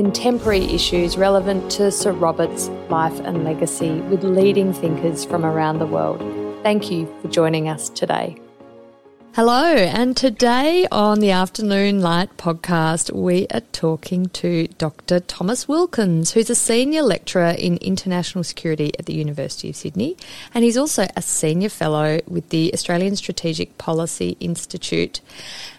contemporary issues relevant to Sir Robert's life and legacy with leading thinkers from around the world. Thank you for joining us today. Hello, and today on the Afternoon Light podcast, we are talking to Dr. Thomas Wilkins, who's a senior lecturer in international security at the University of Sydney, and he's also a senior fellow with the Australian Strategic Policy Institute.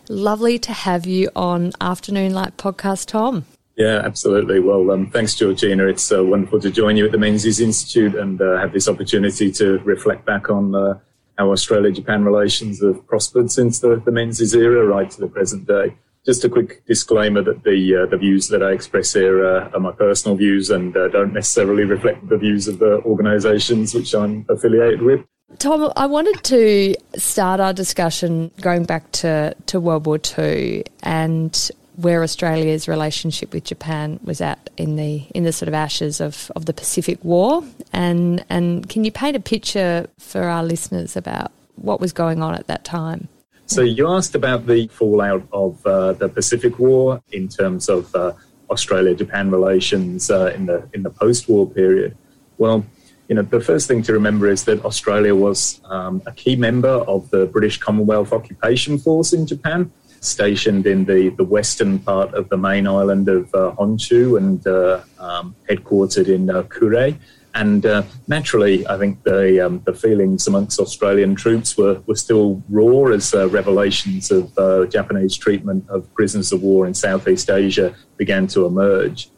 Lovely to have you on Afternoon Light podcast, Tom. Yeah, absolutely. Well, um, thanks, Georgina. It's uh, wonderful to join you at the Menzies Institute and uh, have this opportunity to reflect back on uh, how Australia Japan relations have prospered since the, the Menzies era right to the present day. Just a quick disclaimer that the uh, the views that I express here are my personal views and uh, don't necessarily reflect the views of the organisations which I'm affiliated with. Tom, I wanted to start our discussion going back to, to World War II and where Australia's relationship with Japan was at in the in the sort of ashes of, of the Pacific War, and and can you paint a picture for our listeners about what was going on at that time? So you asked about the fallout of uh, the Pacific War in terms of uh, Australia-Japan relations uh, in the in the post-war period. Well, you know, the first thing to remember is that Australia was um, a key member of the British Commonwealth Occupation Force in Japan stationed in the, the western part of the main island of uh, Honshu and uh, um, headquartered in uh, Kure. And uh, naturally, I think the um, the feelings amongst Australian troops were, were still raw as uh, revelations of uh, Japanese treatment of prisoners of war in Southeast Asia began to emerge.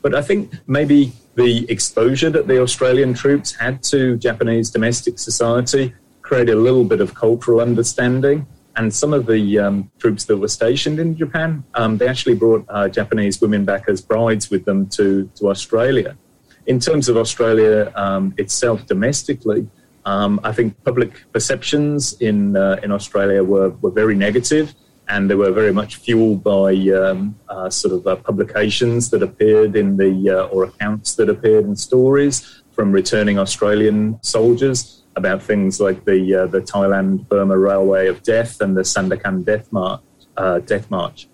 But I think maybe the exposure that the Australian troops had to Japanese domestic society created a little bit of cultural understanding and some of the um, troops that were stationed in Japan, um, they actually brought uh, Japanese women back as brides with them to, to Australia. In terms of Australia um, itself domestically, um, I think public perceptions in, uh, in Australia were, were very negative and they were very much fueled by um, uh, sort of uh, publications that appeared in the, uh, or accounts that appeared in stories from returning Australian soldiers about things like the uh, the Thailand Burma Railway of Death and the Sandakan Death March. Uh, Death March.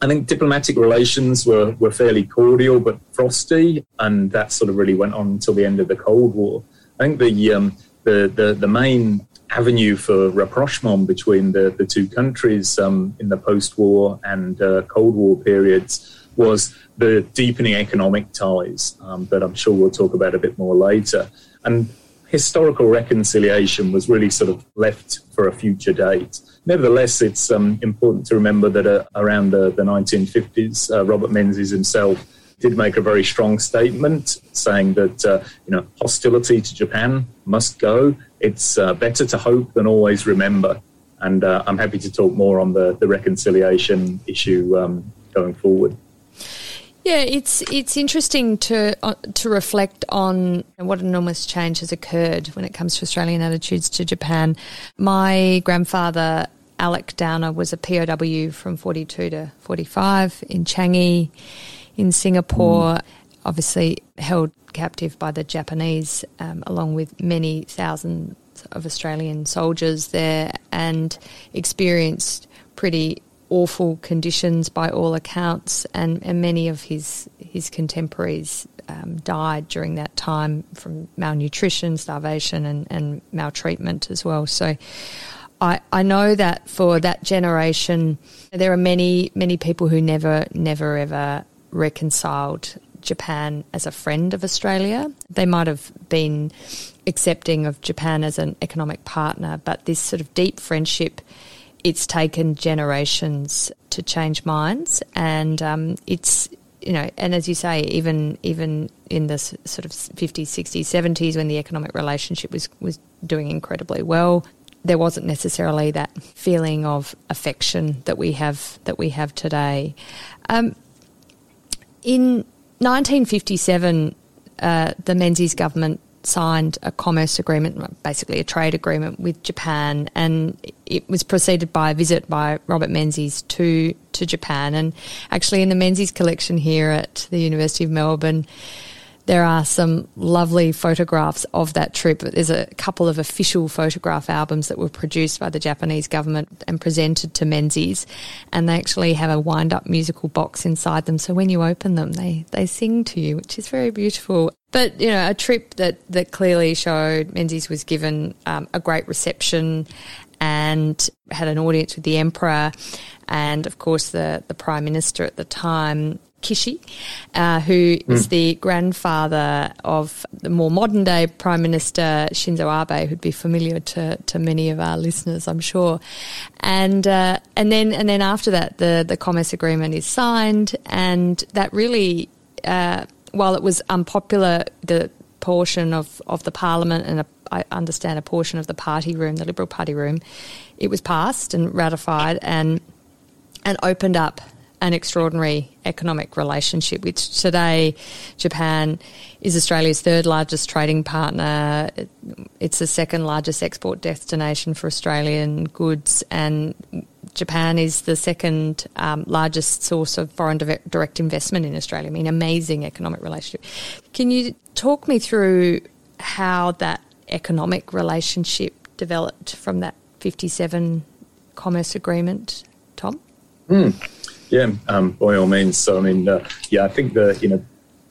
I think diplomatic relations were, were fairly cordial but frosty, and that sort of really went on until the end of the Cold War. I think the um, the, the, the main avenue for rapprochement between the, the two countries um, in the post-war and uh, Cold War periods was the deepening economic ties um, that I'm sure we'll talk about a bit more later. And historical reconciliation was really sort of left for a future date. Nevertheless, it's um, important to remember that uh, around the, the 1950s, uh, Robert Menzies himself did make a very strong statement saying that uh, you know hostility to Japan must go. It's uh, better to hope than always remember. And uh, I'm happy to talk more on the, the reconciliation issue um, going forward. Yeah, it's it's interesting to uh, to reflect on what enormous change has occurred when it comes to Australian attitudes to Japan. My grandfather Alec Downer was a POW from 42 to 45 in Changi in Singapore, mm. obviously held captive by the Japanese um, along with many thousands of Australian soldiers there and experienced pretty awful conditions by all accounts, and, and many of his his contemporaries um, died during that time from malnutrition, starvation, and, and maltreatment as well. So. I, I know that for that generation, there are many, many people who never, never, ever reconciled Japan as a friend of Australia. They might have been accepting of Japan as an economic partner, but this sort of deep friendship it's taken generations to change minds, and um, it's you know, and as you say, even even in the sort of 50s, 60s, 70s, when the economic relationship was was doing incredibly well, there wasn't necessarily that feeling of affection that we have that we have today. Um, in 1957, uh, the Menzies government signed a commerce agreement, basically a trade agreement with Japan, and it was preceded by a visit by Robert Menzies to to Japan. And actually, in the Menzies collection here at the University of Melbourne, there are some lovely photographs of that trip. There's a couple of official photograph albums that were produced by the Japanese government and presented to Menzies, and they actually have a wind up musical box inside them. So when you open them, they, they sing to you, which is very beautiful. But, you know, a trip that, that clearly showed Menzies was given um, a great reception and had an audience with the emperor and, of course, the, the prime minister at the time Kishi, uh, who mm. is the grandfather of the more modern day Prime Minister Shinzo Abe, who'd be familiar to, to many of our listeners, I'm sure. And uh, and then and then after that, the the commerce agreement is signed, and that really, uh, while it was unpopular, the portion of, of the parliament and a, I understand a portion of the party room, the Liberal Party room, it was passed and ratified and and opened up an extraordinary economic relationship, which today Japan is Australia's third largest trading partner. It's the second largest export destination for Australian goods, and Japan is the second um, largest source of foreign direct investment in Australia. I mean, amazing economic relationship. Can you talk me through how that economic relationship developed from that 57 commerce agreement, Tom? Mm. Yeah, um, by all means. So I mean, uh, yeah, I think that you know,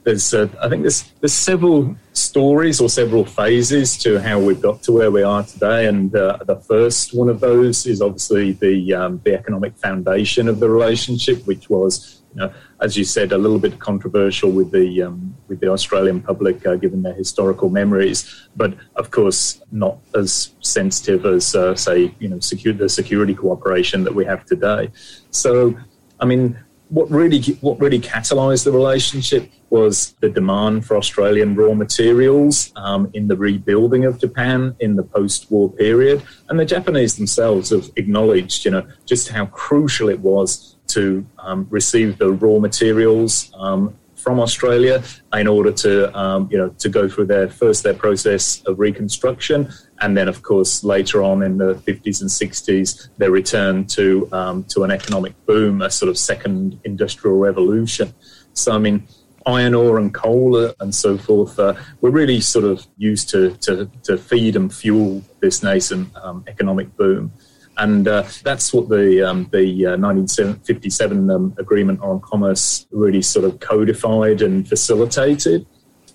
there's uh, I think there's there's several stories or several phases to how we've got to where we are today, and uh, the first one of those is obviously the um, the economic foundation of the relationship, which was you know, as you said, a little bit controversial with the um, with the Australian public, uh, given their historical memories, but of course not as sensitive as, uh, say, you know, secure, the security cooperation that we have today. So I mean, what really what really catalysed the relationship was the demand for Australian raw materials um, in the rebuilding of Japan in the post-war period, and the Japanese themselves have acknowledged, you know, just how crucial it was to um, receive the raw materials um, from Australia in order to, um, you know, to go through their first their process of reconstruction, and then of course later on in the 50s and 60s their return to um, to an economic boom, a sort of second industrial revolution. So I mean. Iron ore and coal and so forth, uh, we're really sort of used to, to, to feed and fuel this nascent um, economic boom. And uh, that's what the um, the uh, 1957 um, agreement on commerce really sort of codified and facilitated.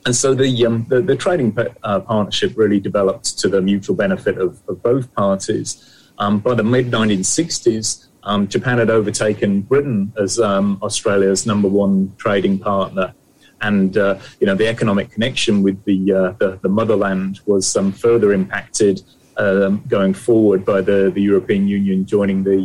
And so the um, the, the, trading uh, partnership really developed to the mutual benefit of, of both parties. Um, by the mid 1960s, um, Japan had overtaken Britain as um, Australia's number one trading partner and uh, you know the economic connection with the uh, the, the, motherland was um, further impacted um, going forward by the, the European Union joining the,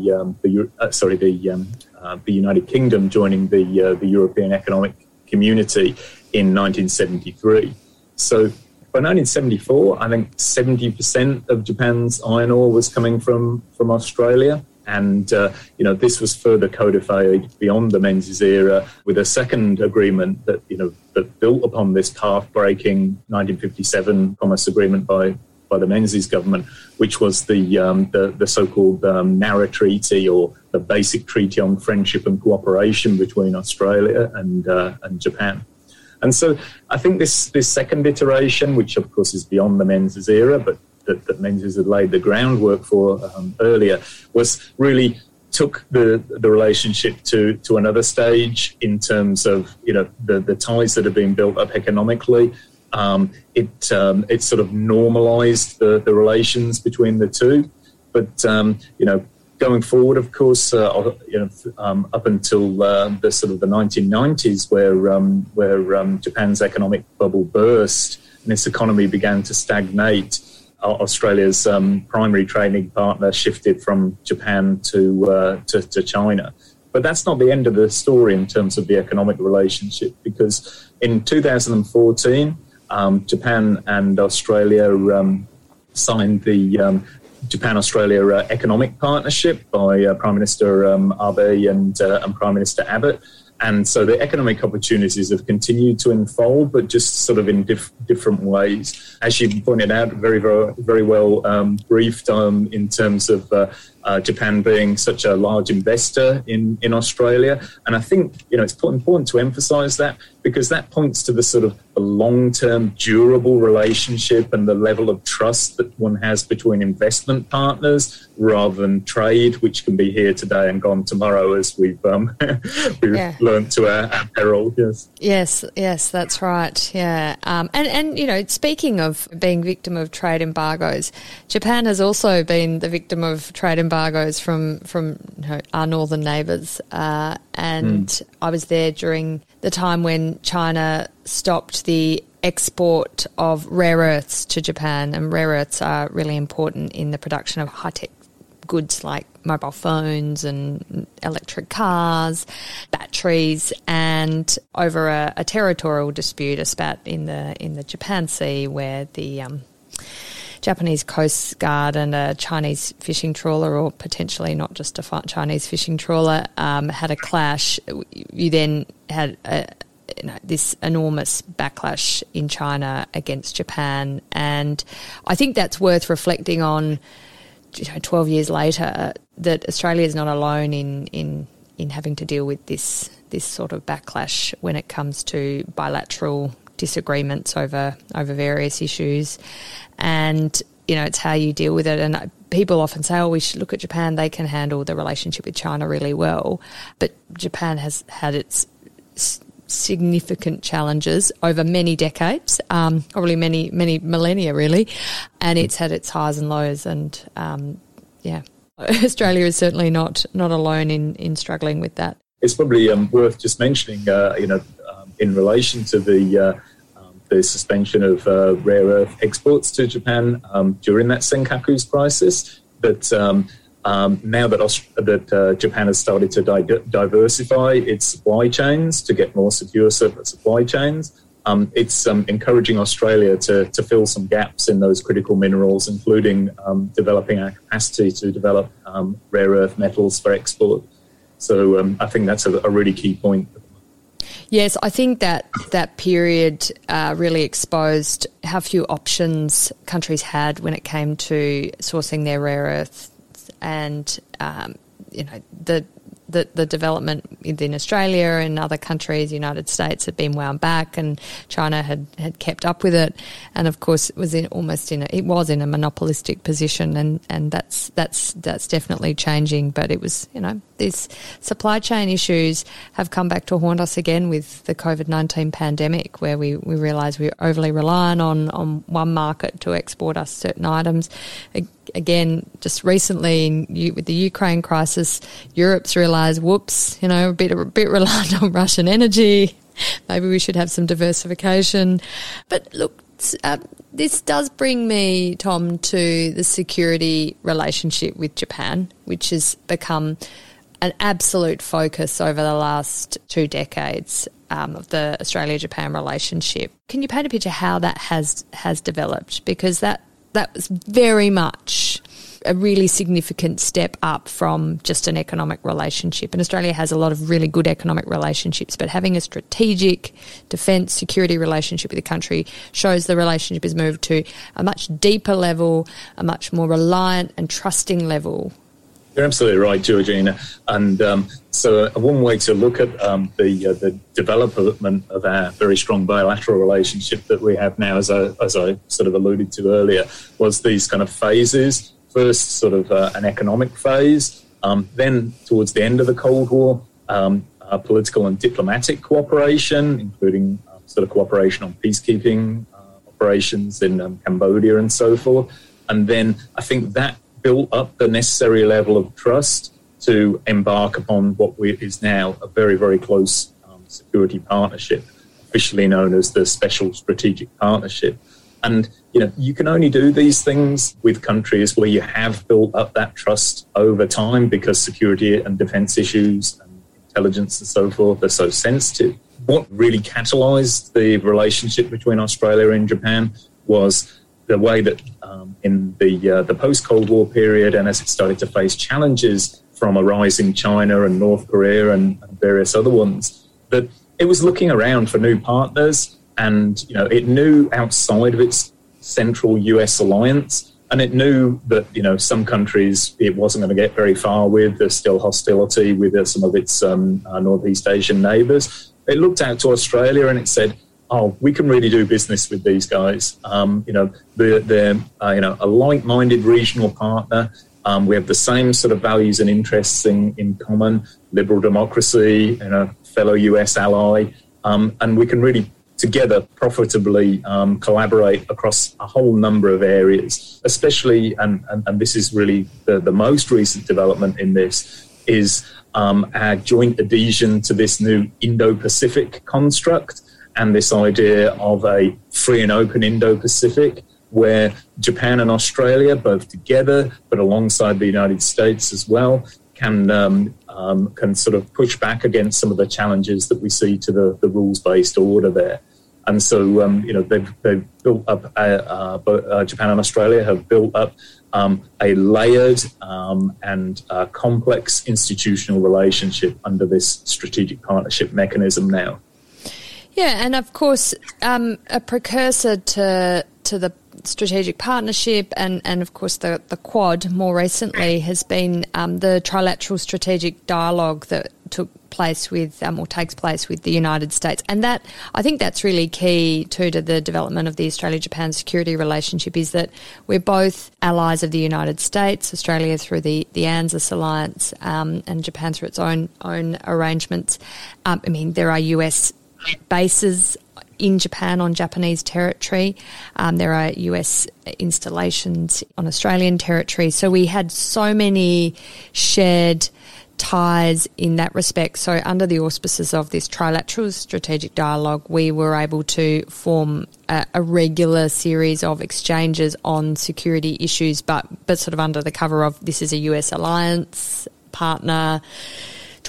the uh, sorry the uh, the United Kingdom joining the uh, the European Economic Community in 1973. So by 1974, I think 70% of Japan's iron ore was coming from from Australia. And uh, you know this was further codified beyond the Menzies era with a second agreement that you know that built upon this path-breaking 1957 Commerce Agreement by by the Menzies government, which was the um, the, the, so-called um, Nara Treaty or the Basic Treaty on Friendship and Cooperation between Australia and uh, and Japan. And so I think this this second iteration, which of course is beyond the Menzies era, but that, that Menzies had laid the groundwork for um, earlier, was really took the the relationship to to another stage in terms of you know the the ties that have been built up economically um, it um, it sort of normalised the, the relations between the two. But um, you know, going forward, of course, uh, you know, um, up until uh, the sort of the 1990s, where um, where um, Japan's economic bubble burst and its economy began to stagnate. Australia's primary trading partner shifted from Japan to, uh, to to China. But that's not the end of the story in terms of the economic relationship, because in 2014, um, Japan and Australia um, signed the um, Japan Australia uh, Economic Partnership by uh, Prime Minister um, Abe and, uh, and, Prime Minister Abbott. And so the economic opportunities have continued to unfold, but just sort of in diff- different ways. As you pointed out, very, very, very well um, briefed um, in terms of uh, uh, Japan being such a large investor in, in Australia. And I think, you know, it's important to emphasize that because that points to the sort of long term, durable relationship and the level of trust that one has between investment partners rather than trade, which can be here today and gone tomorrow, as we've um, we've yeah. learned to our, our, peril. Yes, yes, yes, that's right. Yeah, um, and and you know, speaking of being victim of trade embargoes, Japan has also been the victim of trade embargoes from from you know, our northern neighbours, uh, and mm. I was there during the time when China stopped the export of rare earths to Japan, and rare earths are really important in the production of high tech goods like mobile phones and electric cars, batteries, and over a, a territorial dispute, a spat in the in the Japan Sea, where the um, Japanese Coast Guard and a Chinese fishing trawler, or potentially not just a Chinese fishing trawler, um, had a clash. You then had a, you know, this enormous backlash in China against Japan, and I think that's worth reflecting on. You know, Twelve years later, that Australia is not alone in in in having to deal with this this sort of backlash when it comes to bilateral disagreements over over various issues, and you know it's how you deal with it. And people often say, "Oh, we should look at Japan; they can handle the relationship with China really well." But Japan has had its significant challenges over many decades, um, probably many many millennia, really, and it's had its highs and lows. And um, yeah, Australia is certainly not not alone in in struggling with that. It's probably um, worth just mentioning, uh, you know, um, in relation to the uh, the suspension of uh, rare earth exports to Japan um, during that Senkaku's crisis. But um, um, now that, Aust- that uh, Japan has started to di- diversify its supply chains to get more secure supply chains, um, it's um, encouraging Australia to, to fill some gaps in those critical minerals, including um, developing our capacity to develop rare earth metals for export. So I think that's a, a really key point Yes, I think that that period uh, really exposed how few options countries had when it came to sourcing their rare earths, and um, you know the the, the development in Australia and other countries, United States, had been wound back, and China had, had kept up with it. And of course, it was in, almost in a, it was in a monopolistic position, and, and that's that's that's definitely changing. But it was you know these supply chain issues have come back to haunt us again with the COVID nineteen pandemic, where we we realise we're overly reliant on on one market to export us certain items again, just recently in, with the Ukraine crisis, Europe's realised, whoops, you know, a bit a bit reliant on Russian energy. Maybe we should have some diversification. But look, uh, this does bring me, Tom, to the security relationship with Japan, which has become an absolute focus over the last two decades um, of the Australia-Japan relationship. Can you paint a picture how that has has developed? Because that that was very much a really significant step up from just an economic relationship. And Australia has a lot of really good economic relationships, but having a strategic defence security relationship with the country shows the relationship has moved to a much deeper level, a much more reliant and trusting level you're absolutely right, Georgina. And um, so, uh, one way to look at um, the uh, the development of our very strong bilateral relationship that we have now, as I, as I sort of alluded to earlier, was these kind of phases. First, sort of uh, an economic phase. Um, then, towards the end of the Cold War, uh, political and diplomatic cooperation, including um, sort of cooperation on peacekeeping uh, operations in um, Cambodia and so forth. And then I think that built up the necessary level of trust to embark upon what we, is now a very, very close um, security partnership, officially known as the Special Strategic Partnership. And you know, you can only do these things with countries where you have built up that trust over time because security and defense issues and intelligence and so forth are so sensitive. What really catalyzed the relationship between Australia and Japan was the way that um, in the uh, the post Cold War period, and as it started to face challenges from a rising China and North Korea and, and various other ones, that it was looking around for new partners and you know it knew outside of its central US alliance and it knew that you know some countries it wasn't going to get very far with. There's still hostility with some of its um, uh, Northeast Asian neighbours. It looked out to Australia and it said, "Oh, we can really do business with these guys. Um, you know, they're, they're uh, you know a like-minded regional partner. Um, we have the same sort of values and interests in, in common: liberal democracy, you know, fellow US ally, um, and we can really together profitably um, collaborate across a whole number of areas, especially, and, and, and this is really the, the, most recent development in this, is um, our joint adhesion to this new Indo Pacific construct and this idea of a free and open Indo Pacific. Where Japan and Australia, both together but alongside the United States as well, can um, um, can sort of push back against some of the challenges that we see to the, the rules based order there. And so, um, you know, they've, they've built up, uh, uh, Japan and Australia have built up um, a layered um, and uh, complex institutional relationship under this strategic partnership mechanism now. Yeah, and of course, um, a precursor to to the strategic partnership and, and of course the, the Quad more recently has been um, the trilateral strategic dialogue that took place with um, or takes place with the United States. And that I think that's really key too to the development of the Australia Japan security relationship is that we're both allies of the United States, Australia through the, the ANZUS alliance um, and Japan through its own own arrangements. Um, I mean, there are US bases in Japan on Japanese territory. Um, there are US installations on Australian territory. So we had so many shared ties in that respect. So, under the auspices of this trilateral strategic dialogue, we were able to form a, a, regular series of exchanges on security issues, but but sort of under the cover of this is a US alliance partner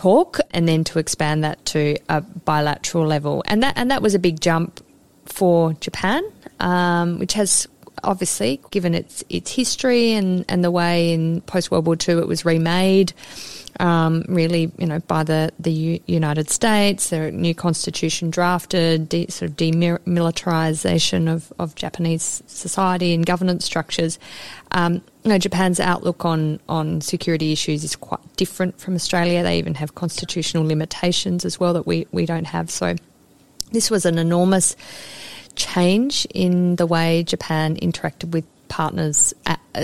talk and then to expand that to a bilateral level. And that and that was a big jump for Japan, um, which has obviously given its its history and, and the way in post World War II it was remade um, really, you know, by the, the U- United States. their new constitution drafted, de- sort of demilitarization of, of Japanese society and governance structures. Um, you know, Japan's outlook on, on security issues is quite different from Australia. They even have constitutional limitations as well that we, we don't have. So this was an enormous change in the way Japan interacted with partners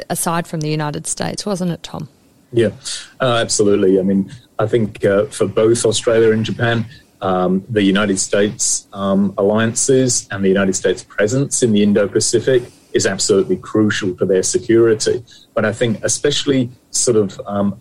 aside from the United States, wasn't it, Tom? Yeah, uh, absolutely. I mean, I think uh, for both Australia and Japan, um, the United States um, alliances and the United States presence in the Indo Pacific is absolutely crucial for their security. But I think, especially sort of um,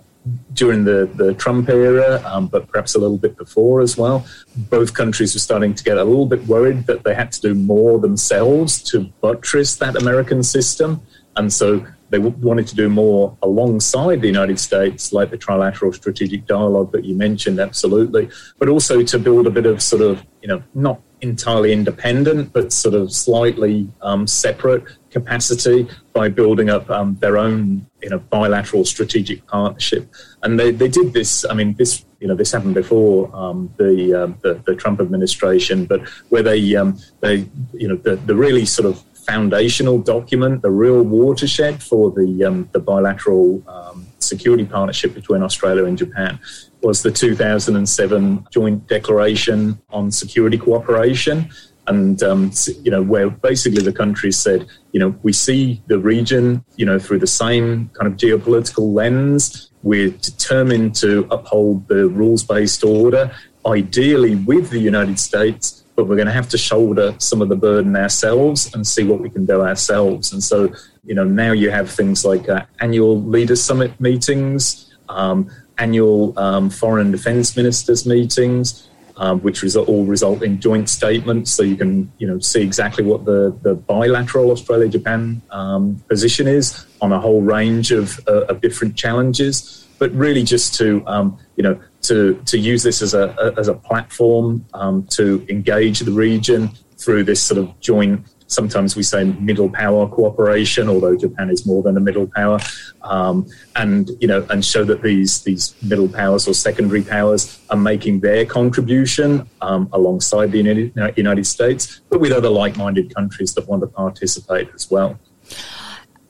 during the, the Trump era, um, but perhaps a little bit before as well, both countries were starting to get a little bit worried that they had to do more themselves to buttress that American system. And so they wanted to do more alongside the United States, like the trilateral strategic dialogue that you mentioned, absolutely, but also to build a bit of sort of, you know, not entirely independent, but sort of slightly um, separate capacity by building up um, their own, you know, bilateral strategic partnership. And they, they did this. I mean, this you know this happened before um, the, uh, the, the Trump administration, but where they um, they you know the, the really sort of foundational document, the real watershed for the, um, the bilateral um, security partnership between Australia and Japan was the 2007 Joint Declaration on Security Cooperation. And, um, you know, where basically the countries said, you know, we see the region, you know, through the same kind of geopolitical lens. We're determined to uphold the rules based order, ideally with the United States but we're going to have to shoulder some of the burden ourselves and see what we can do ourselves. And so, you know, now you have things like uh, annual leaders summit meetings, um, annual um, foreign defence ministers meetings, um, which result, all result in joint statements. So you can, you know, see exactly what the, the bilateral Australia-Japan um, position is on a whole range of, uh, of different challenges. But really, just to um, you know, to, to use this as a, as a platform um, to engage the region through this sort of joint sometimes we say middle power cooperation, although Japan is more than a middle power, um, and you know, and show that these these middle powers or secondary powers are making their contribution um, alongside the United, States, but with other like-minded countries that want to participate as well.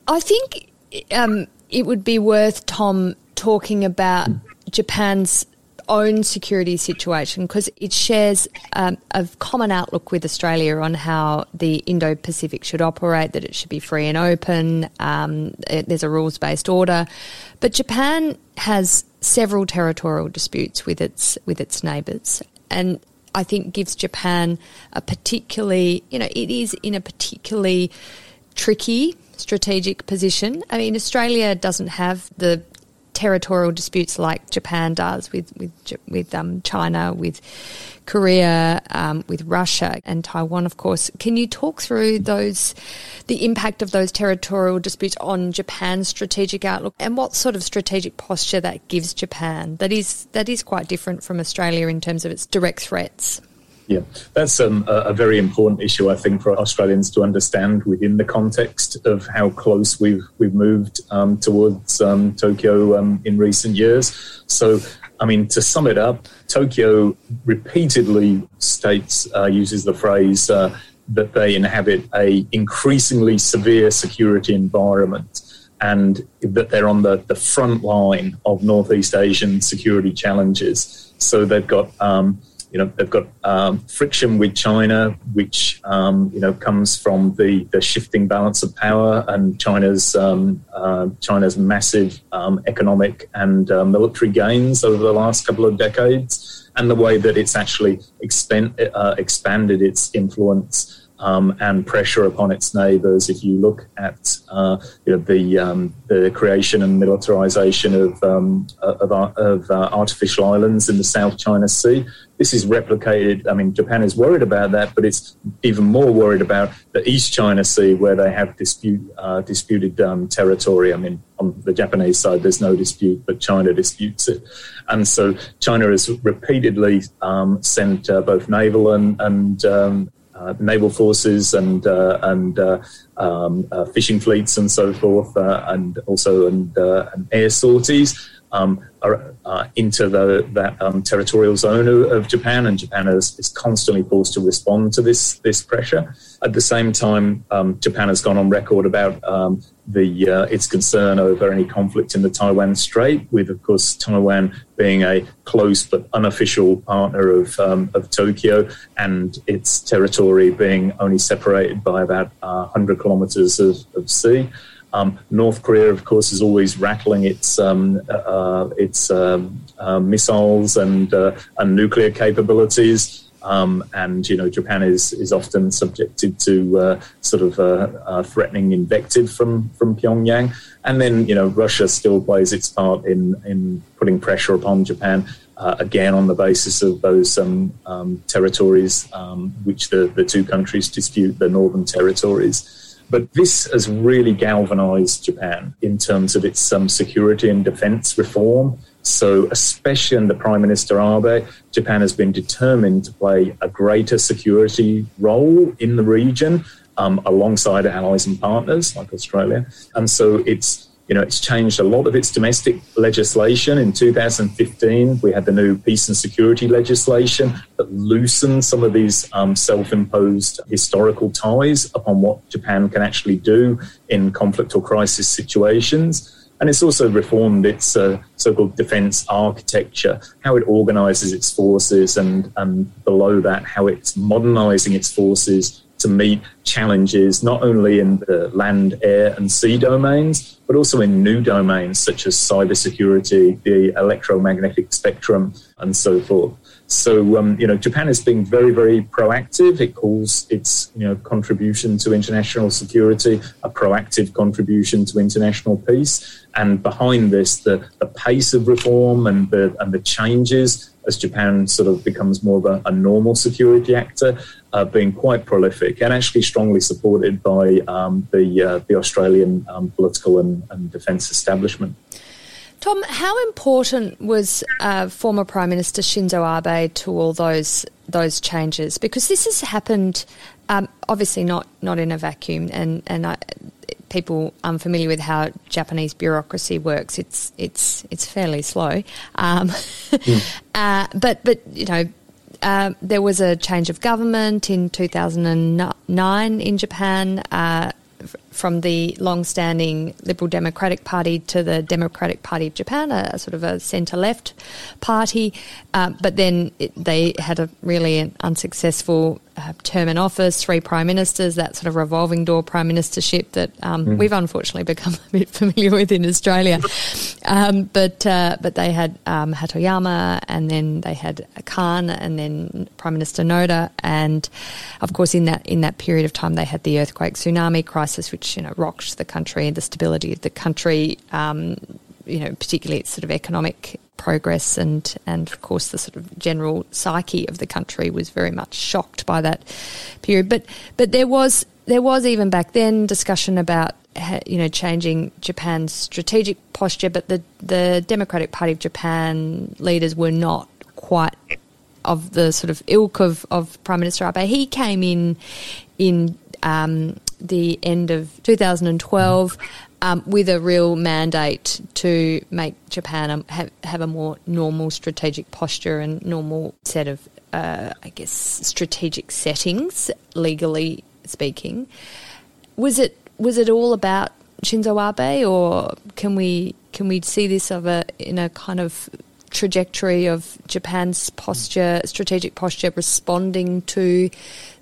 I think um, it would be worth Tom talking about Japan's own security situation because it shares um, a common outlook with Australia on how the Indo Pacific should operate, that it should be free and open. Um, it, there's a rules based order. But Japan has several territorial disputes with its, with its neighbours. And I think gives Japan a particularly, you know, it is in a particularly tricky strategic position. I mean, Australia doesn't have the territorial disputes like Japan does with with with um, China, with Korea, um, with Russia, and Taiwan, of course. Can you talk through those, the impact of those territorial disputes on Japan's strategic outlook, and what sort of strategic posture that gives Japan? That is that is quite different from Australia in terms of its direct threats. Yeah, that's um, a, very important issue, I think, for Australians to understand within the context of how close we've we've moved um, towards um, Tokyo um, in recent years. So, I mean, to sum it up, Tokyo repeatedly states uh, uses the phrase uh, that they inhabit a increasingly severe security environment. And that they're on the, the front line of Northeast Asian security challenges. So they've got um, you know they've got um, friction with China, which um, you know comes from the, the shifting balance of power and China's um, uh, China's massive um, economic and uh, military gains over the last couple of decades, and the way that it's actually uh, expanded its influence. Um, and pressure upon its neighbours. If you look at uh, you know, the um, the creation and militarization of um, of, of uh, artificial islands in the South China Sea, this is replicated. I mean, Japan is worried about that, but it's even more worried about the East China Sea, where they have dispute, uh, disputed um, territory. I mean, on the Japanese side, there's no dispute, but China disputes it. And so China has repeatedly um, sent uh, both naval and, and um, uh, naval forces and uh, and uh, um, uh, fishing fleets and so forth, uh, and also and, and air sorties um, are, uh, into the, that um, territorial zone of, of, Japan, and Japan is, is, constantly forced to respond to this this pressure. At the same time, um, Japan has gone on record about um, the uh, its concern over any conflict in the Taiwan Strait, with of course Taiwan being a close but unofficial partner of um, of Tokyo, and its territory being only separated by about uh, 100 kilometers of, of sea. Um, North Korea, of course, is always rattling its um, uh, uh, its um, uh, missiles and uh, and nuclear capabilities. Um, and you know, Japan is is often subjected to uh, sort of uh, threatening invective from from Pyongyang. And then you know, Russia still plays its part in in putting pressure upon Japan. again, on the basis of those um, um, territories which the, the two countries dispute, the northern territories. But this has really galvanized Japan in terms of its um, security and defense reform. So, especially under Prime Minister Abe, Japan has been determined to play a greater security role in the region um, alongside allies and partners like Australia. And so it's you know, it's changed a lot of its domestic legislation. In 2015, we had the new peace and security legislation that loosened some of these um, self imposed historical ties upon what Japan can actually do in conflict or crisis situations. And it's also reformed its uh, so called defense architecture, how it organizes its forces, and, and below that, how it's modernizing its forces to meet challenges not only in the land, air, and sea domains, but also in new domains such as cybersecurity, the electromagnetic spectrum, and so forth. So, um, you know, Japan is being very, very proactive. It calls its, you know, contribution to international security a proactive contribution to international peace. And behind this, the, the pace of reform and the, and the changes as Japan sort of becomes more of a, a normal security actor, uh, being quite prolific and actually strongly supported by um, the, uh, the Australian um, political and, and defence establishment. Tom, how important was uh, former Prime Minister Shinzo Abe to all those those changes? Because this has happened, um, obviously not not in a vacuum, and and I, people unfamiliar with how Japanese bureaucracy works, it's it's it's fairly slow. Um, mm. uh, but but you know. Uh, there was a change of government in 2009 in Japan. Uh, from the long-standing Liberal Democratic Party to the Democratic Party of Japan, a, sort of a centre-left party. Uh, but then it, they had a really unsuccessful uh, term in office, three prime ministers, that sort of revolving door prime ministership that um, mm. we've unfortunately become a bit familiar with in Australia. Um, but uh, but they had um, Hatoyama, and then they had Kan, and then Prime Minister Noda, and of course in that in that period of time they had the earthquake tsunami crisis, which you know rocked the country and the stability of the country. Um, you know, particularly its sort of economic progress and and of course the sort of general psyche of the country was very much shocked by that period. But but there was there was even back then discussion about you know changing Japan's strategic posture, but the the Democratic Party of Japan leaders were not quite of the sort of ilk of, of Prime Minister Abe. He came in in um, the end of 2012 um, with a real mandate to make Japan have, have a more normal strategic posture and normal set of, uh, I guess, strategic settings, legally speaking. Was it was it all about Shinzo Abe, or can we can we see this of a in a kind of trajectory of Japan's posture, strategic posture, responding to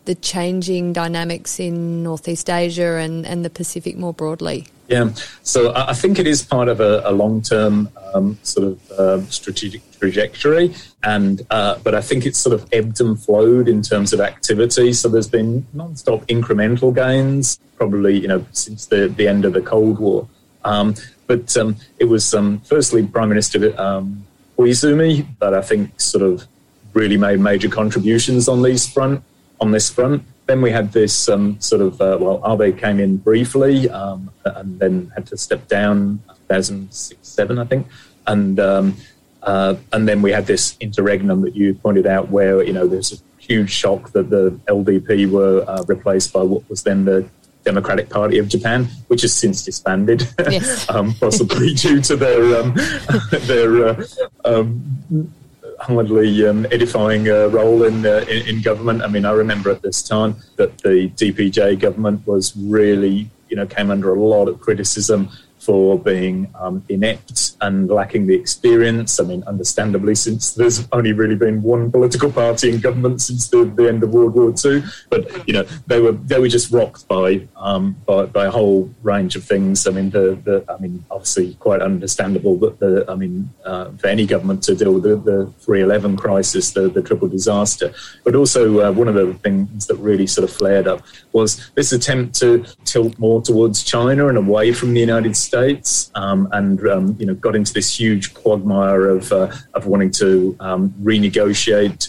the changing dynamics in Northeast Asia and, and the Pacific more broadly? Yeah, so I think it is part of a, a long-term um, sort of uh, strategic trajectory, and uh, but I think it's sort of ebbed and flowed in terms of activity. So there's been non-stop incremental gains, probably you know since the the end of the Cold War. Um, but um, it was um, firstly Prime Minister um, that I think sort of really made major contributions on these front on this front. Then we had this um, sort of, uh, well, Abe came in briefly um, and then had to step down 2006 7, I think. And, um, uh, and then we had this interregnum that you pointed out where, you know, there's a huge shock that the LDP were uh, replaced by what was then the Democratic Party of Japan, which has since disbanded, yes. um, possibly due to their um, their uh, um, hardly um, edifying uh, role in, uh, in, in government. I mean, I remember at this time that the DPJ government was really, you know, came under a lot of criticism for being um, inept and lacking the experience. I mean, understandably, since there's only really been one political party in government since the, the end of World War II, but you know they were they were just rocked by um, by, by, a whole range of things. I mean, the, the I mean, obviously quite understandable that the I mean uh, for any government to deal with the, the 311 crisis, the, the triple disaster, but also uh, one of the things that really sort of flared up was this attempt to tilt more towards China and away from the United States States, um, and um, you know got into this huge quagmire of uh, of wanting to um, renegotiate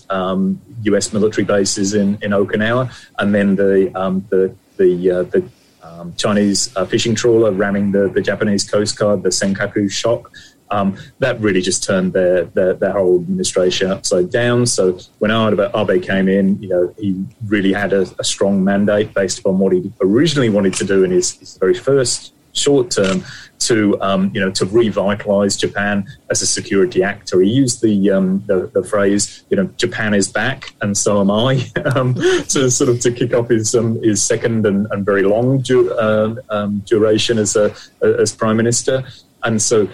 U.S. Um, military bases in, in Okinawa, and then the the the uh, the um, Chinese uh, fishing trawler ramming the, the Japanese Coast Guard, the Senkaku shock. Um, that really just turned their, their, their whole administration upside down. So when Abe came in, you know, he really had a, a strong mandate based upon what he originally wanted to do in his, his very first short term to um, you know to revitalize Japan as a security actor. He used the, um, the, the phrase you know Japan is back and so am I um, to sort of to kick off his um, his second and, and very long du- uh, duration as a as prime minister. And so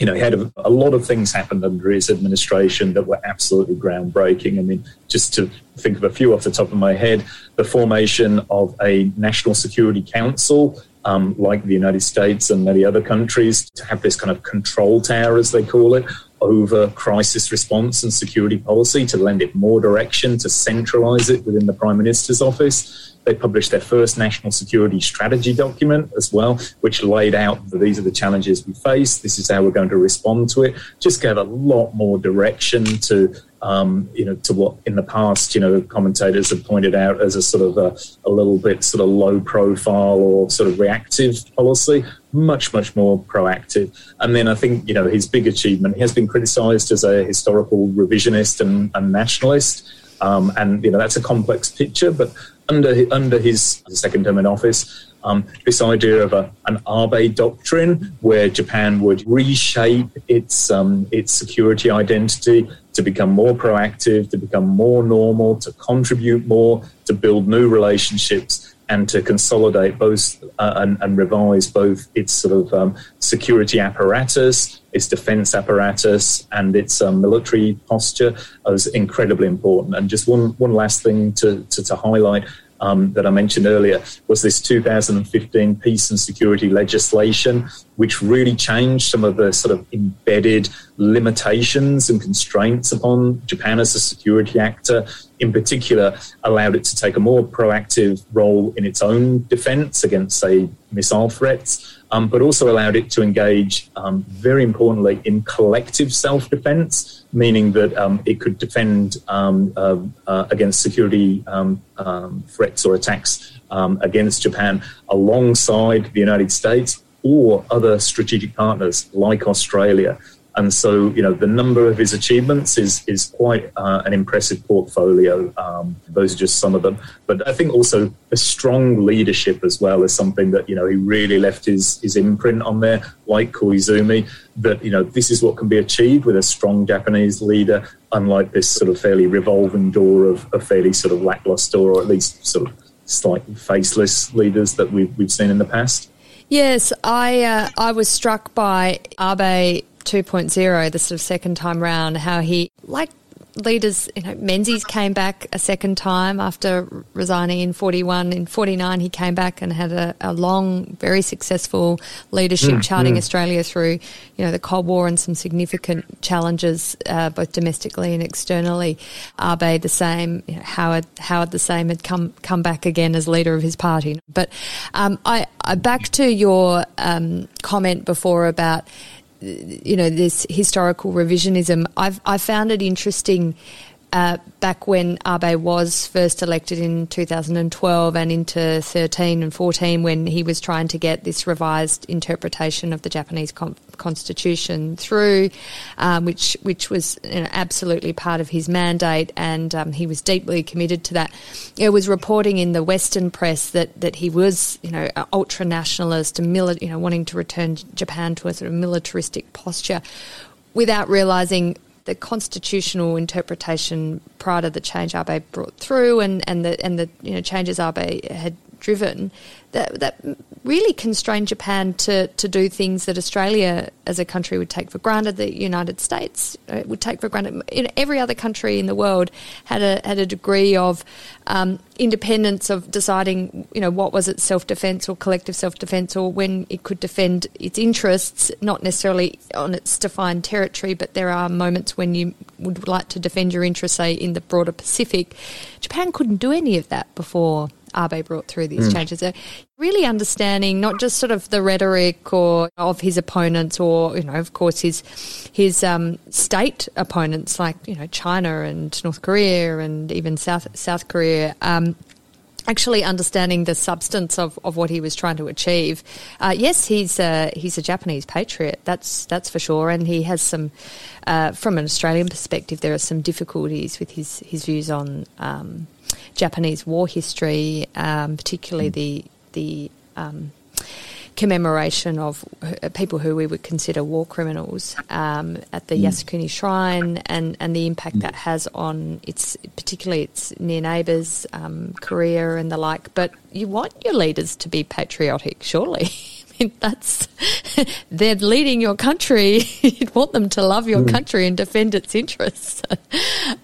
you know, he had a, a, lot of things happen under his administration that were absolutely groundbreaking. I mean, just to think of a few off the top of my head, the formation of a national security council um, like the United States and many other countries, to have this kind of control tower, as they call it, over crisis response and security policy, to lend it more direction, to centralize it within the Prime Minister's office. They published their first national security strategy document as well, which laid out that these are the challenges we face. This is how we're going to respond to it. Just gave a lot more direction to um, you know, to what in the past, you know, commentators have pointed out as a sort of a, a, little bit sort of low profile or sort of reactive policy, much, much more proactive. And then I think, you know, his big achievement, he has been criticized as a historical revisionist and, and nationalist. Um, and, you know, that's a complex picture, but under, under his second term in office, um, this idea of a, an Abe doctrine, where Japan would reshape its um, its security identity to become more proactive, to become more normal, to contribute more, to build new relationships, and to consolidate both uh, and, and, revise both its sort of um, security apparatus, its defense apparatus, and its um, military posture was incredibly important. And just one one last thing to, to, to highlight um, that I mentioned earlier was this 2015 peace and security legislation, which really changed some of the sort of embedded limitations and constraints upon Japan as a security actor. In particular, allowed it to take a more proactive role in its own defense against, say, missile threats. Um, but also allowed it to engage, um, very importantly, in collective self defense meaning that um, it could defend um, uh, uh, against security um, um threats or attacks against Japan alongside the United States or other strategic partners like Australia. And so, you know, the number of his achievements is is quite uh, an impressive portfolio. Um, those are just some of them. But I think also a strong leadership as well is something that you know he really left his his imprint on there, like Koizumi. That you know this is what can be achieved with a strong Japanese leader, unlike this sort of fairly revolving door of, a fairly sort of lackluster or at least sort of slightly faceless leaders that we've we've seen in the past. Yes, I uh, I was struck by Abe 2.0, the sort of second time round, how he, like leaders, you know, Menzies came back a second time after resigning in 41. In 49, he came back and had a, a long, very successful leadership mm, charting mm. Australia through, you know, the Cold War and some significant challenges, uh, both domestically and externally. Abe the same, you know, Howard, Howard the same had come, come back again as leader of his party. But um, I, I, back to your um, comment before about you know this historical revisionism. I've I found it interesting uh, back when Abe was first elected in 2012 and into 13 and 14 when he was trying to get this revised interpretation of the Japanese constitution through, um, which which was you know, absolutely part of his mandate, and um, he was deeply committed to that. It was reporting in the Western press that that he was you know ultra nationalist and mili- you know wanting to return Japan to a sort of militaristic posture, without realizing the constitutional interpretation prior to the change Abe brought through and, and the and the you know changes Abe had driven that that really constrained Japan to, to do things that Australia as a country would take for granted, the United States uh, would take for granted. Every other country in the world had a had a degree of um, independence of deciding, you know, what was its self defence or collective self defence, or when it could defend its interests, not necessarily on its defined territory, but there are moments when you would like to defend your interests, say in the broader Pacific. Japan couldn't do any of that before Abe brought through these mm. changes. So really understanding not just sort of the rhetoric or of his opponents, or you know, of course, his his um, state opponents like you know China and North Korea and even South South Korea. Um, actually understanding the substance of, of what he was trying to achieve. Uh, yes, he's a, he's a Japanese patriot. That's that's for sure, and he has some. Uh, from an Australian perspective, there are some difficulties with his his views on. Um, Japanese war history, um, particularly mm. the the um, commemoration of uh, people who we would consider war criminals um, at the mm. Yasukuni Shrine, and, and the impact mm. that has on its particularly its near neighbours, um, Korea and the like. But you want your leaders to be patriotic, surely. that's they're leading your country. You'd want them to love your mm. country and defend its interests.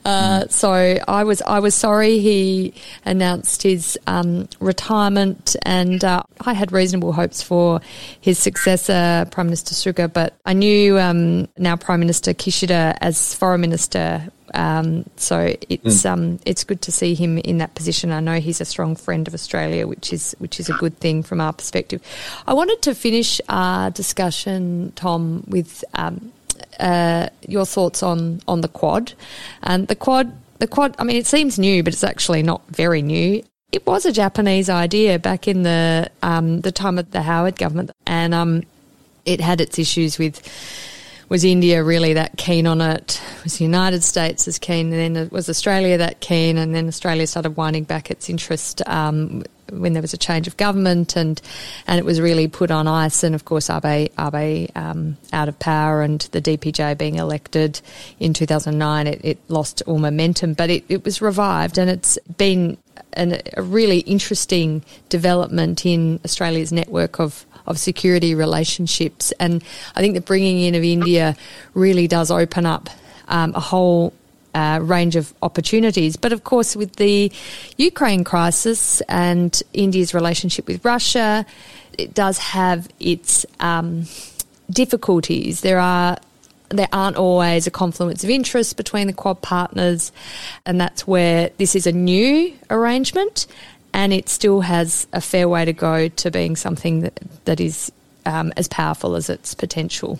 Uh, mm. So I was I was sorry he announced his um, retirement, and uh, I had reasonable hopes for his successor, Prime Minister Suga. But I knew um, now Prime Minister Kishida as Foreign Minister um, so it's mm. um, it's good to see him in that position. I know he's a strong friend of Australia, which is which is a good thing from our perspective. I wanted to finish our discussion, Tom, with um, uh, your thoughts on on the Quad. And the Quad, the Quad. I mean, it seems new, but it's actually not very new. It was a Japanese idea back in the um, the time of the Howard government, and um, it had its issues with was India really that keen on it? Was the United States as keen? And then it was Australia that keen? And then Australia started winding back its interest um, when there was a change of government, and and it was really put on ice. And of course, Abe Abe um, out of power, and the DPJ being elected in 2009, it, it lost all momentum. But it, it was revived, and it's been an, a really interesting development in Australia's network of of security relationships. And I think the bringing in of India really does open up um, a whole uh, range of opportunities. But of course, with the Ukraine crisis and India's relationship with Russia, it does have its um, difficulties. There are there aren't always a confluence of interest between the Quad partners, and that's where this is a new arrangement and it still has a fair way to go to being something that, that is um, as powerful as its potential.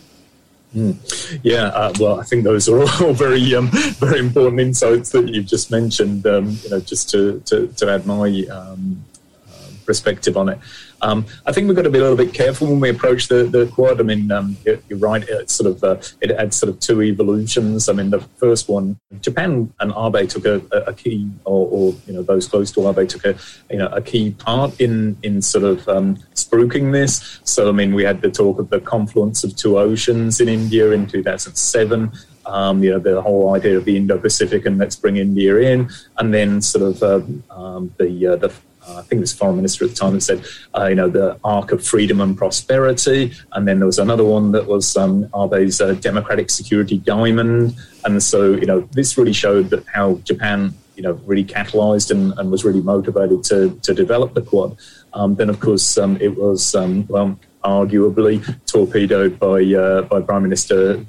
Mm. Yeah, uh, well, I think those are all very, um, very important insights that you've just mentioned. Um, you know, just to, to, to add my um, uh, perspective on it. Um, I think we've got to be a little bit careful when we approach the, the quad. I mean, um, you're, you're, right. It's sort of uh, it had sort of two evolutions. I mean, the first one, Japan and Abe took a, a key, or, or, you know, those close to Abe took a you know a key part in in sort of um, spruiking this. So I mean, we had the talk of the confluence of two oceans in India in 2007. Um, you know, the whole idea of the Indo-Pacific and let's bring India in, and then sort of uh, um, the uh, the I think it was foreign minister at the time that said, uh, you know, the arc of freedom and prosperity. And then there was another one that was um, Abe's uh, democratic security diamond. And so, you know, this really showed that how Japan, you know, really catalyzed and, and was really motivated to, to develop the Quad. Um, then, of course, um, it was, um, well, arguably torpedoed by, uh, by Prime Minister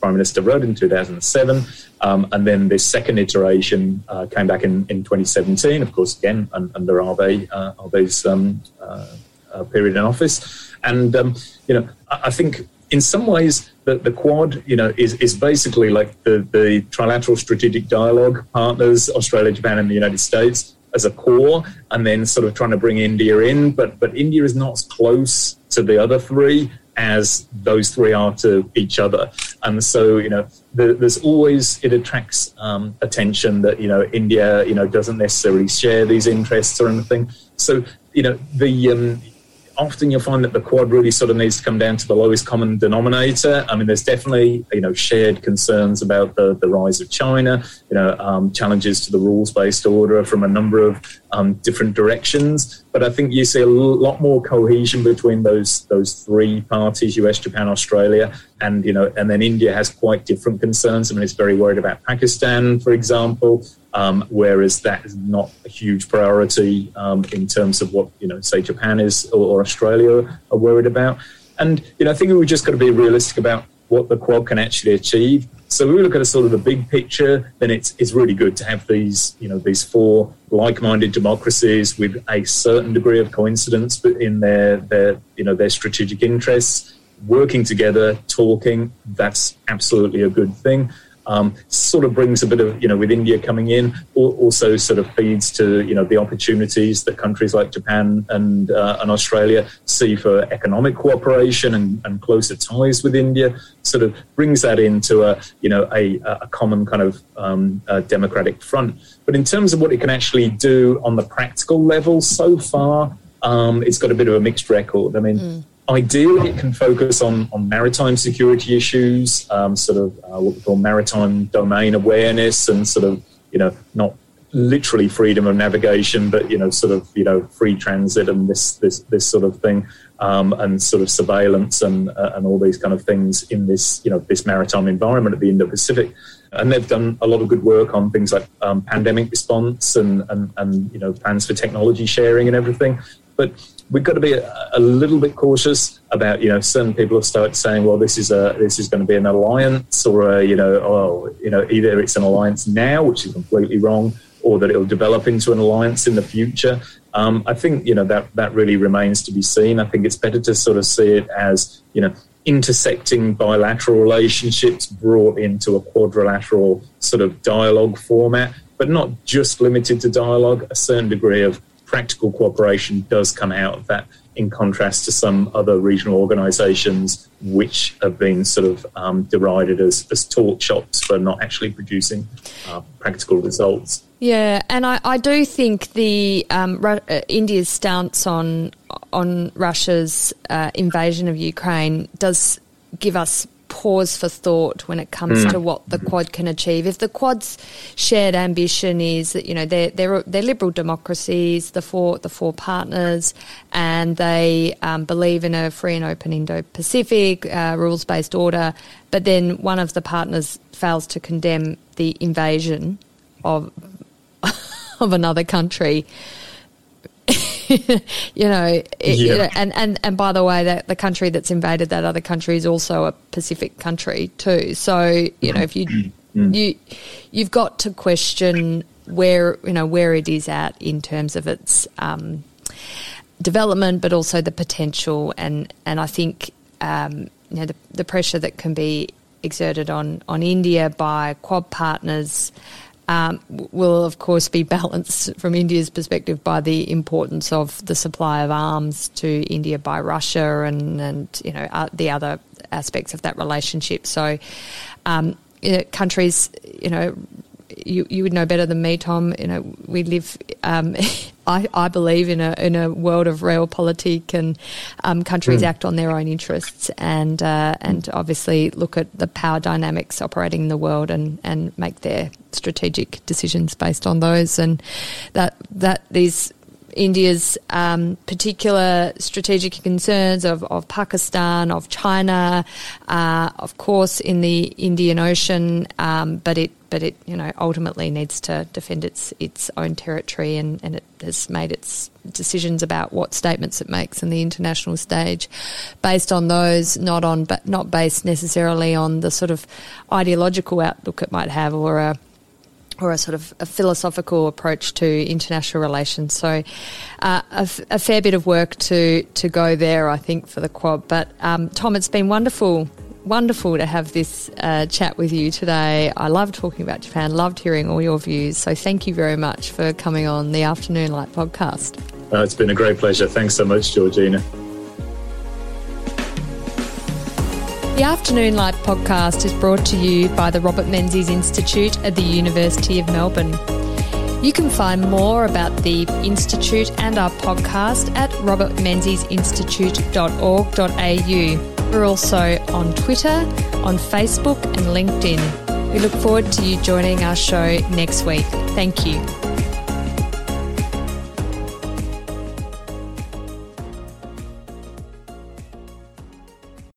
Prime Minister Rudd in 2007. Um, and then this second iteration uh, came back in, in 2017, of course, again, under Abe, uh, Abe's um, uh, uh, period in office. And, um, you know, I think in some ways the, the Quad, you know, is, is basically like the, the trilateral strategic dialogue partners, Australia, Japan, and the United States as a core, and then sort of trying to bring India in. But, but India is not as close to the other three as those three are to each other. And so, you know, the, there's always, it attracts um, attention that, you know, India, you know, doesn't necessarily share these interests or anything. So, you know, the, um, often you'll find that the quad really sort of needs to come down to the lowest common denominator. I mean, there's definitely you know shared concerns about the, the rise of China, you know, um, challenges to the rules based order from a number of um, different directions. But I think you see a lot more cohesion between those those three parties: U.S., Japan, Australia, and you know, and then India has quite different concerns. I mean, it's very worried about Pakistan, for example, um, whereas that is not a huge priority um, in terms of what you know, say Japan is or, or Australia are worried about. And you know, I think we've just got to be realistic about what the Quad can actually achieve. So we look at a sort of the big picture, then it's it's really good to have these you know these four like-minded democracies with a certain degree of coincidence in their their you know their strategic interests working together, talking. That's absolutely a good thing um, sort of brings a bit of, you know, with India coming in, also sort of feeds to, you know, the opportunities that countries like Japan and, uh, and Australia see for economic cooperation and, and, closer ties with India, sort of brings that into a, you know, a, a common kind of um, democratic front. But in terms of what it can actually do on the practical level, so far, um, it's got a bit of a mixed record. I mean, mm ideally, it can focus on, on maritime security issues, um, sort of uh, what we call maritime domain awareness, and sort of you know not literally freedom of navigation, but you know sort of you know free transit and this this this sort of thing, um, and sort of surveillance and uh, and all these kind of things in this you know this maritime environment of the Indo-Pacific. And they've done a lot of good work on things like um, pandemic response and, and, and you know plans for technology sharing and everything. But we've got to be a, a, little bit cautious about you know certain people have started saying well this is a this is going to be an alliance or a, you know oh you know either it's an alliance now which is completely wrong or that it'll develop into an alliance in the future um, I think you know that that really remains to be seen I think it's better to sort of see it as you know intersecting bilateral relationships brought into a quadrilateral sort of dialogue format, but not just limited to dialogue. A certain degree of practical cooperation does come out of that, in contrast to some other regional organisations which have been sort of um, derided as, as talk shops for not actually producing uh, practical results. Yeah, and I, I do think the um, Ru- uh, India's stance on on Russia's uh, invasion of Ukraine does give us pause for thought when it comes mm. to what the Quad can achieve. If the Quad's shared ambition is that you know they're they're, they're liberal democracies, the four the four partners, and they um, believe in a free and open Indo-Pacific uh, rules based order, but then one of the partners fails to condemn the invasion of of another country. you, know, it, yeah. you know, and, and, and by the way, that the country that's invaded that other country is also a Pacific country too. So you know, if you mm. you you've got to question where you know where it is at in terms of its um, development, but also the potential, and and I think um, you know the, the pressure that can be exerted on on India by Quad partners um, will, of course, be balanced from India's perspective by the importance of the supply of arms to India by Russia and, and you know, uh, the other aspects of that relationship. So, um, you know, countries, you know, you, you would know better than me, Tom. You know, we live, um, I, I believe, in a in a world of real realpolitik, and um, countries mm. act on their own interests, and uh, and obviously look at the power dynamics operating in the world, and, and make their strategic decisions based on those, and that that these India's um, particular strategic concerns of, of Pakistan, of China, uh, of course in the Indian Ocean, um, but it but it you know ultimately needs to defend its its own territory and, and it has made its decisions about what statements it makes in the international stage based on those not on but not based necessarily on the sort of ideological outlook it might have or a or a sort of a philosophical approach to international relations. So, uh, a, f- a fair bit of work to to go there, I think, for the Quad. But um, Tom, it's been wonderful. Wonderful to have this uh, chat with you today. I love talking about Japan, loved hearing all your views. So, thank you very much for coming on the Afternoon Light podcast. Uh, it's been a great pleasure. Thanks so much, Georgina. The Afternoon Light podcast is brought to you by the Robert Menzies Institute at the University of Melbourne. You can find more about the Institute and our podcast at robertmenziesinstitute.org.au. We're also on Twitter, on Facebook, and LinkedIn. We look forward to you joining our show next week. Thank you.